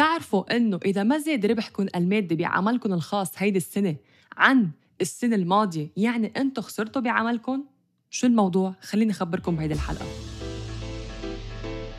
بتعرفوا إنه إذا ما زاد ربحكم المادي بعملكم الخاص هيدي السنة عن السنة الماضية يعني أنتم خسرتوا بعملكم شو الموضوع؟ خليني أخبركم بهيدي الحلقة.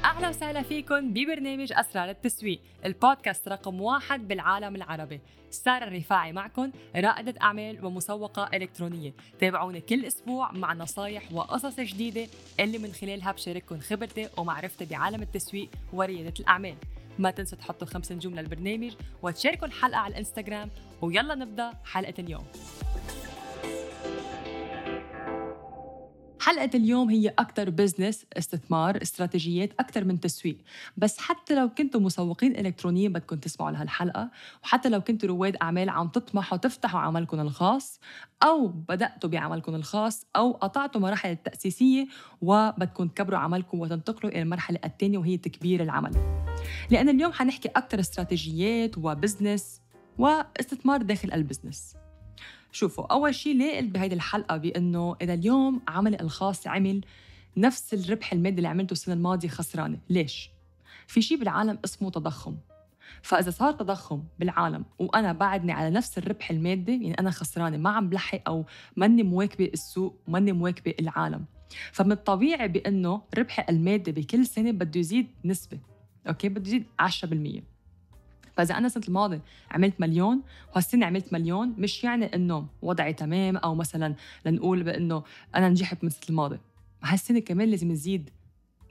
أهلا وسهلا فيكم ببرنامج أسرار التسويق البودكاست رقم واحد بالعالم العربي. سارة الرفاعي معكم رائدة أعمال ومسوقة إلكترونية. تابعوني كل أسبوع مع نصايح وقصص جديدة اللي من خلالها بشارككم خبرتي ومعرفتي بعالم التسويق وريادة الأعمال. ما تنسوا تحطوا خمس نجوم للبرنامج وتشاركوا الحلقة على الإنستغرام ويلا نبدأ حلقة اليوم. حلقة اليوم هي أكثر بزنس استثمار استراتيجيات أكثر من تسويق. بس حتى لو كنتوا مسوقين إلكترونيين بدكم تسمعوا لهالحلقة وحتى لو كنتوا رواد أعمال عم تطمحوا تفتحوا عملكم الخاص أو بدأتوا بعملكم الخاص أو قطعتوا مراحل التأسيسية وبدكم تكبروا عملكم وتنتقلوا إلى المرحلة الثانية وهي تكبير العمل. لأن اليوم حنحكي أكثر استراتيجيات و business واستثمار داخل ال business شوفوا أول شيء ليه قلت بهيدي الحلقة بأنه إذا اليوم عملي الخاص عمل نفس الربح المادي اللي عملته السنة الماضية خسرانة. ليش؟ في شيء بالعالم اسمه تضخم. فإذا صار تضخم بالعالم وأنا بعدني على نفس الربح المادي يعني أنا خسرانة ما عم بلحق أو ماني مواكبة السوق ماني مواكبة العالم. فمن الطبيعي بأنه ربحي المادي بكل سنة بده يزيد نسبة أوكي؟ بده يزيد 10% فإذا أنا السنة الماضيه عملت مليون وهالسنة عملت مليون مش يعني إنه وضعي تمام أو مثلا لنقول بإنه أنا نجحت من السنة الماضيه هالسنة كمان لازم نزيد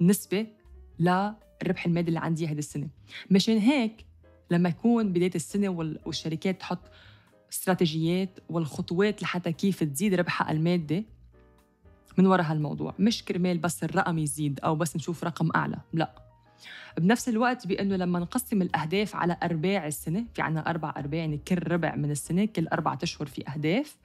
نسبة للربح المادي اللي عندي هذه السنة. مشان هيك لما يكون بداية السنة والشركات تحط استراتيجيات والخطوات لحتى كيف تزيد ربحها المادي من وراء هالموضوع. مش كرمال بس الرقم يزيد أو بس نشوف رقم أعلى لا. بنفس الوقت بأنه لما نقسم الأهداف على أرباع السنة في عنا أربع أرباع يعني كل ربع من السنة كل أربعة أشهر في أهداف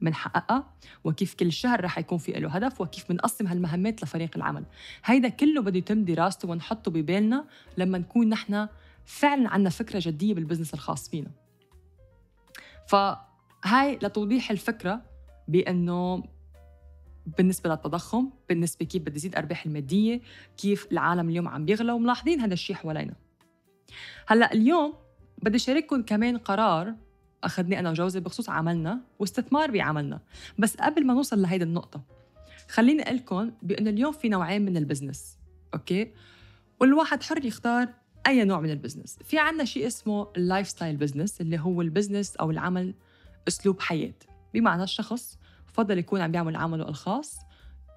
بنحققها وكيف كل شهر رح يكون في له هدف وكيف بنقسم هالمهمات لفريق العمل. هيدا كله بده يتم دراسته ونحطه ببالنا لما نكون نحن فعلا عندنا فكرة جدية بال business الخاص فينا فهاي لتوضيح الفكرة بأنه بالنسبة للتضخم بالنسبة كيف بدي زيد أرباح المادية كيف العالم اليوم عم بيغلى وملاحظين هذا الشيء حوالينا. هلأ اليوم بدي شارككم كمان قرار أخذني أنا وجوزي بخصوص عملنا واستثمار بعملنا. بس قبل ما نوصل لهيدي النقطة خليني أقول لكم بأنه اليوم في نوعين من ال business أوكي؟ والواحد حر يختار أي نوع من ال business. في عنا شيء اسمه ال lifestyle business اللي هو ال business أو العمل أسلوب حياة. بمعنى الشخص بفضل يكون عم بيعمل عمله الخاص.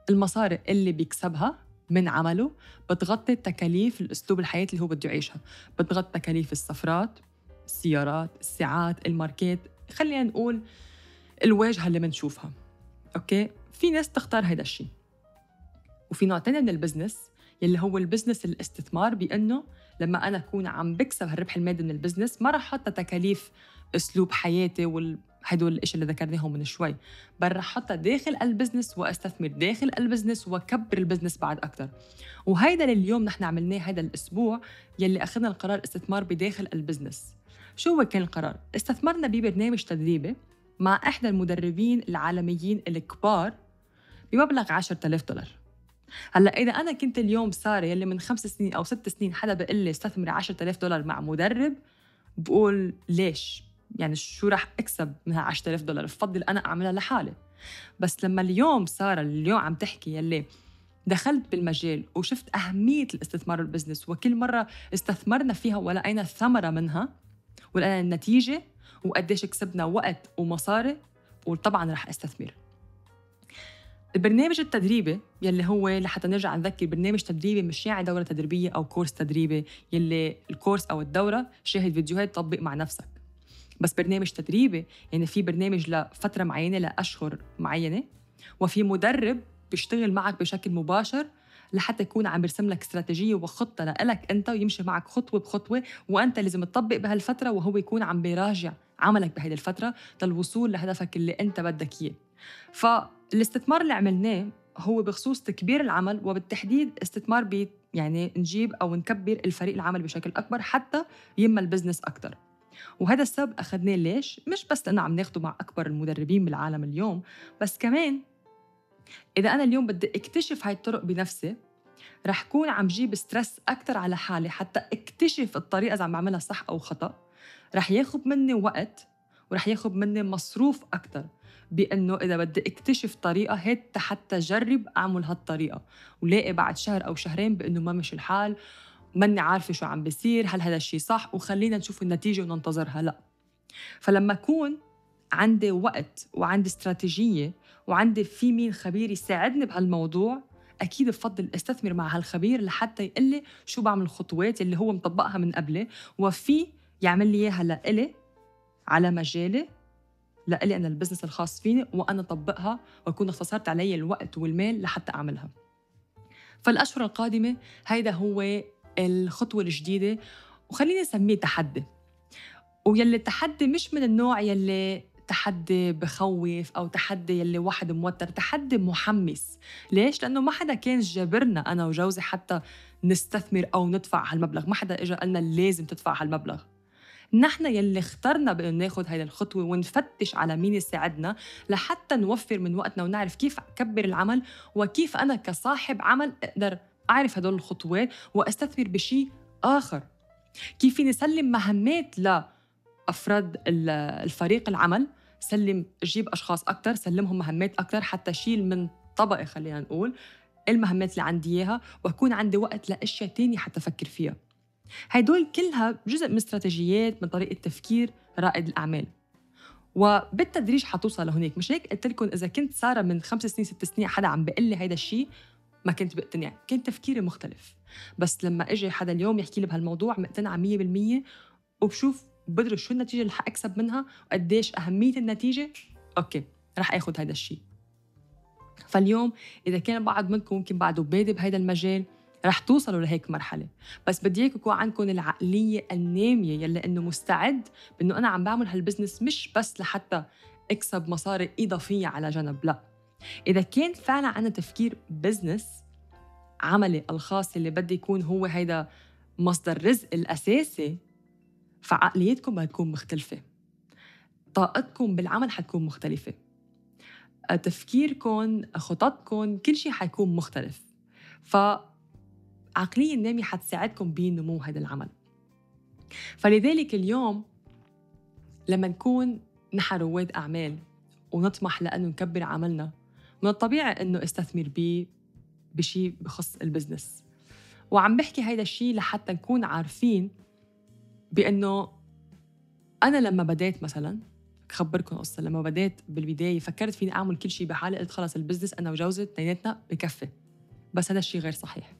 المصاري اللي بيكسبها من عمله بتغطي تكاليف الأسلوب الحياة اللي هو بده يعيشها. بتغطي تكاليف السفرات السيارات الساعات الماركات. خلينا نقول الواجهة اللي بنشوفها أوكي؟ في ناس تختار هذا الشيء وفي نوع تاني من ال business يلي هو ال business الاستثمار بأنه لما أنا أكون عم بكسب هالربح المادي من ال business ما راح أحط تكاليف أسلوب حياتي وال هدول الاشياء اللي ذكرناهم من شوي. بل رح احطها داخل ال business وأستثمر داخل ال business وأكبر ال business بعد أكثر وهيدا اللي اليوم نحن عملناه هذا الأسبوع يلي أخذنا القرار استثمار بداخل ال business. شو هو كان القرار؟ استثمرنا ببرنامج تدريبي مع إحدى المدربين العالميين الكبار بمبلغ 10000 دولار. هلأ إذا أنا كنت اليوم ساره يلي من خمس سنين أو ست سنين حدا بقول لي استثمري 10000 دولار مع مدرب بقول ليش؟ يعني شو راح أكسب منها 10000 دولار؟ بفضل أنا أعملها لحالي. بس لما اليوم سارة اليوم عم تحكي يلي دخلت بالمجال وشفت أهمية الاستثمار بالبزنس وكل مرة استثمرنا فيها ولقينا ثمرة منها ولقينا النتيجة وقديش كسبنا وقت ومصاري وطبعا رح أستثمر. البرنامج التدريبي يلي هو لحتى نرجع نذكر برنامج تدريبي مش يعني دورة تدريبية أو كورس تدريبي يلي الكورس أو الدورة شاهد فيديوهات طبق مع نفسك. بس برنامج تدريبي يعني في برنامج لفترة معينة لأشهر معينة وفي مدرب بيشتغل معك بشكل مباشر لحتى يكون عم يرسم لك استراتيجية وخطة لك أنت ويمشي معك خطوة بخطوة وأنت لازم تطبق بهالفترة وهو يكون عم بيراجع عملك بهيدي الفترة للوصول لهدفك اللي أنت بدك إياه. فالاستثمار اللي عملناه هو بخصوص تكبير العمل وبالتحديد استثمار ب يعني نجيب أو نكبر الفريق العمل بشكل أكبر حتى يما البزنس أكثر وهذا السبب أخذناه ليش؟ مش بس لأنه عم ناخده مع أكبر المدربين بالعالم اليوم بس كمان إذا أنا اليوم بدي اكتشف هاي الطرق بنفسي رح كون عم جيب ستريس أكتر على حالي حتى اكتشف الطريقة إذا عم بعملها صح أو خطأ. رح ياخد مني وقت ورح ياخد مني مصروف أكتر بأنه إذا بدي اكتشف طريقة هيك حتى جرب أعمل هالطريقة. ولاقي بعد شهر أو شهرين بأنه ما مشي الحال. ماني عارفة شو عم بيصير هل هذا الشيء صح؟ وخلينا نشوف النتيجة وننتظرها لا. فلما أكون عندي وقت وعندي استراتيجية وعندي في مين خبير يساعدني بهالموضوع أكيد بفضل أستثمر مع هالخبير لحتى يقول لي شو بعمل الخطوات اللي هو مطبقها من قبلي وفي يعمل لي إياها لإلي على مجالي لإلي أنا البزنس الخاص فيني وأنا طبقها وأكون اختصرت علي الوقت والمال لحتى أعملها. فالأشهر القادمة هيدا هو الخطوة الجديدة وخليني أسميه تحدي. ويلي التحدي مش من النوع يلي تحدي بخوف أو تحدي يلي واحد موتر تحدي محمس. ليش؟ لأنه ما حدا كان جابرنا أنا وجوزي حتى نستثمر أو ندفع هالمبلغ. ما حدا اجى قالنا لازم تدفع هالمبلغ. نحن يلي اخترنا بأنه ناخذ هذه الخطوة ونفتش على مين يساعدنا لحتى نوفر من وقتنا ونعرف كيف أكبر العمل وكيف أنا كصاحب عمل أقدر أعرف هدول الخطوات وأستثمر بشيء آخر. كيف فيني سلم مهمات لأفراد الفريق العمل؟ سلم جيب أشخاص أكثر سلمهم مهمات أكثر حتى شيل من طبقه خلينا نقول المهمات اللي عندي إياها وأكون عندي وقت لأشياء تانية حتى أفكر فيها. هدول كلها جزء من استراتيجيات من طريقة تفكير رائد الأعمال. وبالتدريج حتوصل لهنيك مش هيك قلت لكم إذا كنت سارة من خمس سنين ست سنين حدا عم بيقول لي هيدا الشيء ما كنت بقتنع كان تفكيري مختلف. بس لما أجي حدا اليوم يحكي لي بهالموضوع مقتنعه 100% وبشوف بدرس شو النتيجة اللي حأكسب منها وقديش أهمية النتيجة أوكي رح آخذ هذا الشيء فاليوم إذا كان بعض منكم ممكن بعده بادئ بهذا المجال رح توصلوا لهيك مرحلة. بس بدي إياكم يكون عندكم العقلية النامية يلي إنه مستعد بإنه أنا عم بعمل هال business مش بس لحتى أكسب مصاري إضافية على جنب لا. إذا كان فعلا عندنا تفكير business عملي الخاص اللي بدي يكون هو هيدا مصدر رزق الأساسي فعقليتكم بدها مختلفة. طاقتكم بالعمل حتكون مختلفة. تفكيركم خططكم كل شيء حيكون مختلف. فعقلية النامية حتساعدكم بنمو هذا العمل. فلذلك اليوم لما نكون نحن رواد أعمال ونطمح لأنه نكبر عملنا من الطبيعي أنه أستثمر بيه بشيء بخص ال business. وعم بحكي هيدا الشيء لحتى نكون عارفين بإنه أنا لما بديت مثلا خبركم قصة لما بديت بالبداية فكرت فيني أعمل كل شيء بحالي قلت خلص ال business أنا وجوزي اثنيناتنا بكفي. بس هذا الشيء غير صحيح.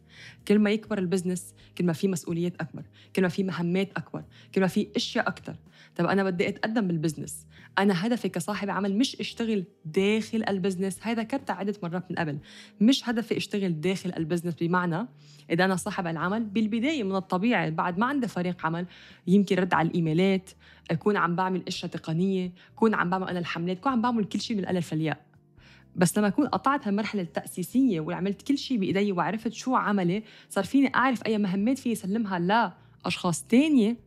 كل ما يكبر ال business كل ما في مسؤوليات أكبر كل ما في مهمات أكبر كل ما في أشياء أكثر طب أنا بدي أتقدم بال business. أنا هدفي كصاحب عمل مش أشتغل داخل ال business. هذا ذكرت عدة مرات من قبل. مش هدفي أشتغل داخل البزنس بمعنى إذا أنا صاحب العمل بالبداية من الطبيعي. بعد ما عندي فريق عمل يمكن رد على الإيميلات أكون عم بعمل إشياء تقنية اكون عم بعمل أنا الحملات اكون عم بعمل كل شيء من الألف للياء. بس لما أكون قطعت هالمرحله التأسيسية وعملت كل شيء بإيدي وعرفت شو عملي صار فيني أعرف أي مهمات في أسلمها لأشخاص تانية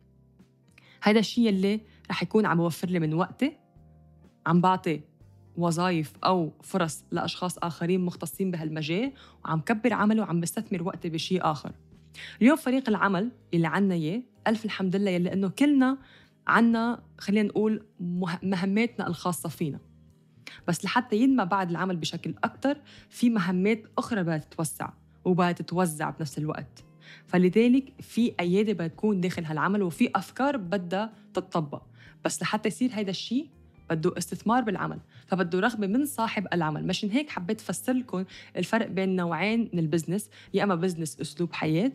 هذا الشيء اللي رح يكون عم يوفر لي من وقتي عم بعطي وظائف أو فرص لأشخاص آخرين مختصين بهالمجال وعم كبر عملي وعم بستثمر وقتي بشيء آخر. اليوم فريق العمل اللي عنا إياه ألف الحمد لله يلي إنه كلنا عنا خلينا نقول مهماتنا الخاصة فينا. بس لحتى ينمى بعد العمل بشكل أكثر في مهمات أخرى بدها تتوسع وبدها تتوزع بنفس الوقت. فلذلك في أيادي بدها تكون داخل هالعمل وفي أفكار بدها تتطبق. بس لحتى يصير هيدا الشيء بده استثمار بالعمل فبده رغبة من صاحب العمل. مشان هيك حبيت أفسر لكم الفرق بين نوعين من ال business يا إما business أسلوب حياة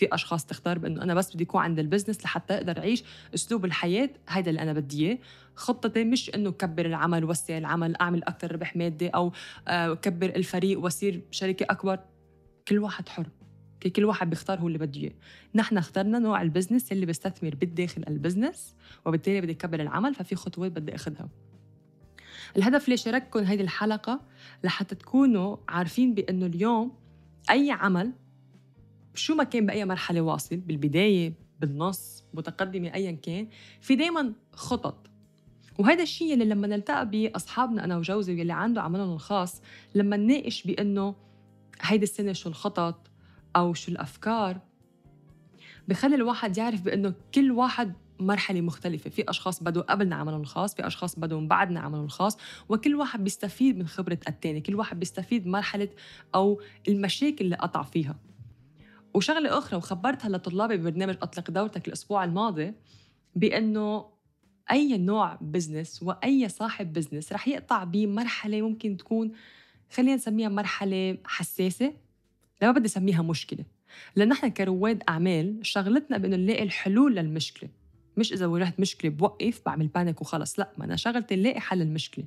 في أشخاص تختار بأنه أنا بس بدي اكون عند ال business لحتى أقدر أعيش أسلوب الحياة هيدا اللي أنا بدي إياه. خطتي مش إنه كبر العمل وسع العمل أعمل أكثر ربح مادي أو آه، كبر الفريق وأصير شركه أكبر. كل واحد حر. كل واحد بيختار هو اللي بده إياه. نحن اخترنا نوع ال business اللي بيستثمر بالداخل ال business وبالتالي بدي كبر العمل ففي خطوات بدي أخذها. الهدف اللي شارككم هيدي الحلقة لحتى تكونوا عارفين بأنه اليوم أي عمل شو ما كان بأي مرحلة واصل بالبداية بالنص متقدمة أيا كان في دايما خطط. وهذا الشيء اللي لما نلتقى بأصحابنا أنا وجوزي واللي عنده عملهم الخاص لما نناقش بأنه هيدي السنة شو الخطط أو شو الأفكار بخلي الواحد يعرف بأنه كل واحد مرحلة مختلفة. في أشخاص بدوا قبلنا عملهم الخاص في أشخاص بدوا بعدنا عملهم الخاص وكل واحد بيستفيد من خبرة التاني كل واحد بيستفيد مرحلة أو المشاكل اللي قطع فيها. وشغلة أخرى وخبرتها لطلابي ببرنامج أطلق دورتك الأسبوع الماضي بأنه أي نوع business وأي صاحب business رح يقطع بمرحلة ممكن تكون خلينا نسميها مرحلة حساسة. لا بدي أسميها مشكلة لأن نحن كرواد أعمال شغلتنا بأنه نلاقي الحلول للمشكلة. مش إذا واجهت مشكلة بوقف بعمل panic وخلص. لا ما أنا شغلتي نلاقي حل المشكلة.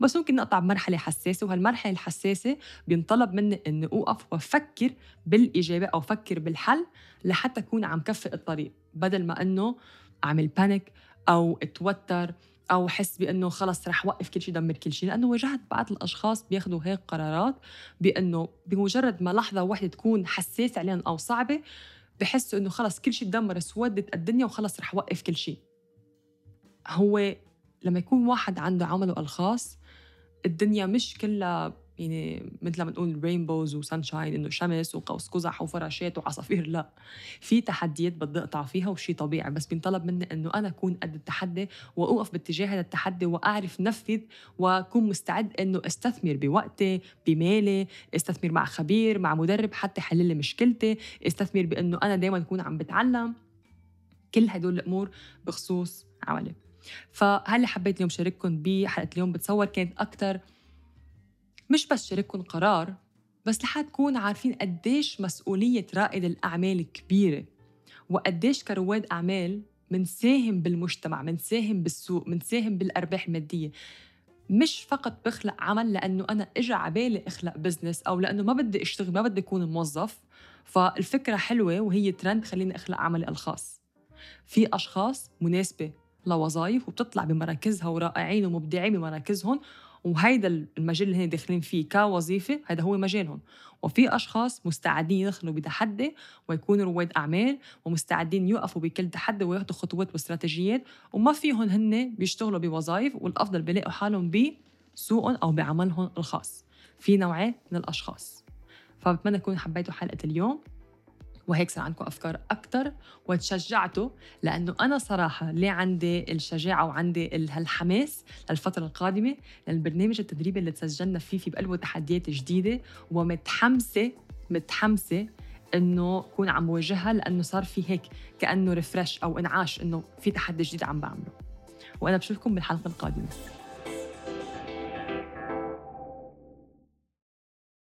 بس ممكن نقطع بمرحلة حساسة وهالمرحلة الحساسة بينطلب مني إني أوقف وأفكر بالإجابة أو أفكر بالحل لحتى أكون عم كفي الطريق. بدل ما إنه أعمل panic أو أتوتر أو حس بإنه خلص رح وقف كل شيء دمر كل شيء. لأنه واجهت بعض الأشخاص بياخذوا هيك قرارات بإنه بمجرد ما لحظة واحدة تكون حساسة عليهم أو صعبة بحسوا إنه خلص كل شيء تدمر سودت الدنيا وخلص رح وقف كل شيء هو لما يكون واحد عنده عمله الخاص الدنيا مش كلها يعني مثل ما نقول رينبوز وسانشاين إنه شمس وقوس قزح وفراشات وعصافير لا. في تحديات بدي أقطع فيها وشي طبيعي بس بينطلب مني إنه أنا أكون قد التحدي وأوقف باتجاه هذا التحدي وأعرف نفذ وأكون مستعد إنه أستثمر بوقتي بمالي أستثمر مع خبير مع مدرب حتى يحل لي مشكلتي أستثمر بإنه أنا دائما أكون عم بتعلم. كل هدول الأمور بخصوص عملي. فهل حبيت اليوم شارككم بحلقة اليوم بتصور كانت أكثر مش بس شارككم قرار بس لحد تكون عارفين قديش مسؤولية رائد الأعمال كبيرة وقديش كرواد أعمال منساهم بالمجتمع منساهم بالسوق منساهم بالأرباح المادية. مش فقط بخلق عمل لأنه أنا إجا عبالي أخلق بزنس أو لأنه ما بدي أشتغل ما بدي أكون موظف. فالفكرة حلوة وهي ترند خليني أخلق عملي الخاص. في أشخاص مناسبة لوظائف وبتطلع بمراكزها ورائعين ومبدعين بمراكزهم وهيدا المجال اللي هن داخلين فيه كوظيفة هذا هو مجالهم. وفي أشخاص مستعدين يدخلوا بتحدي ويكونوا رواد أعمال ومستعدين يوقفوا بكل تحدي وياخذوا خطوات واستراتيجيات وما فيهم هن بيشتغلوا بوظائف والأفضل بيلاقوا حالهم بسوقهم أو بعملهم الخاص. في نوعين من الأشخاص. فبتمنى تكونوا حبيتوا حلقة اليوم. وهيك صار عندكم أفكار أكثر وتشجعتوا لأنه أنا صراحة ليه عندي الشجاعة وعندي هالحماس للفترة القادمة؟ للبرنامج التدريبي اللي تسجلنا فيه في بقلبه تحديات جديدة ومتحمسة متحمسة إنه أكون عم واجهها لأنه صار في هيك كأنه ريفرش أو إنعاش إنه في تحدي جديد عم بعمله. وأنا بشوفكم بالحلقة القادمة.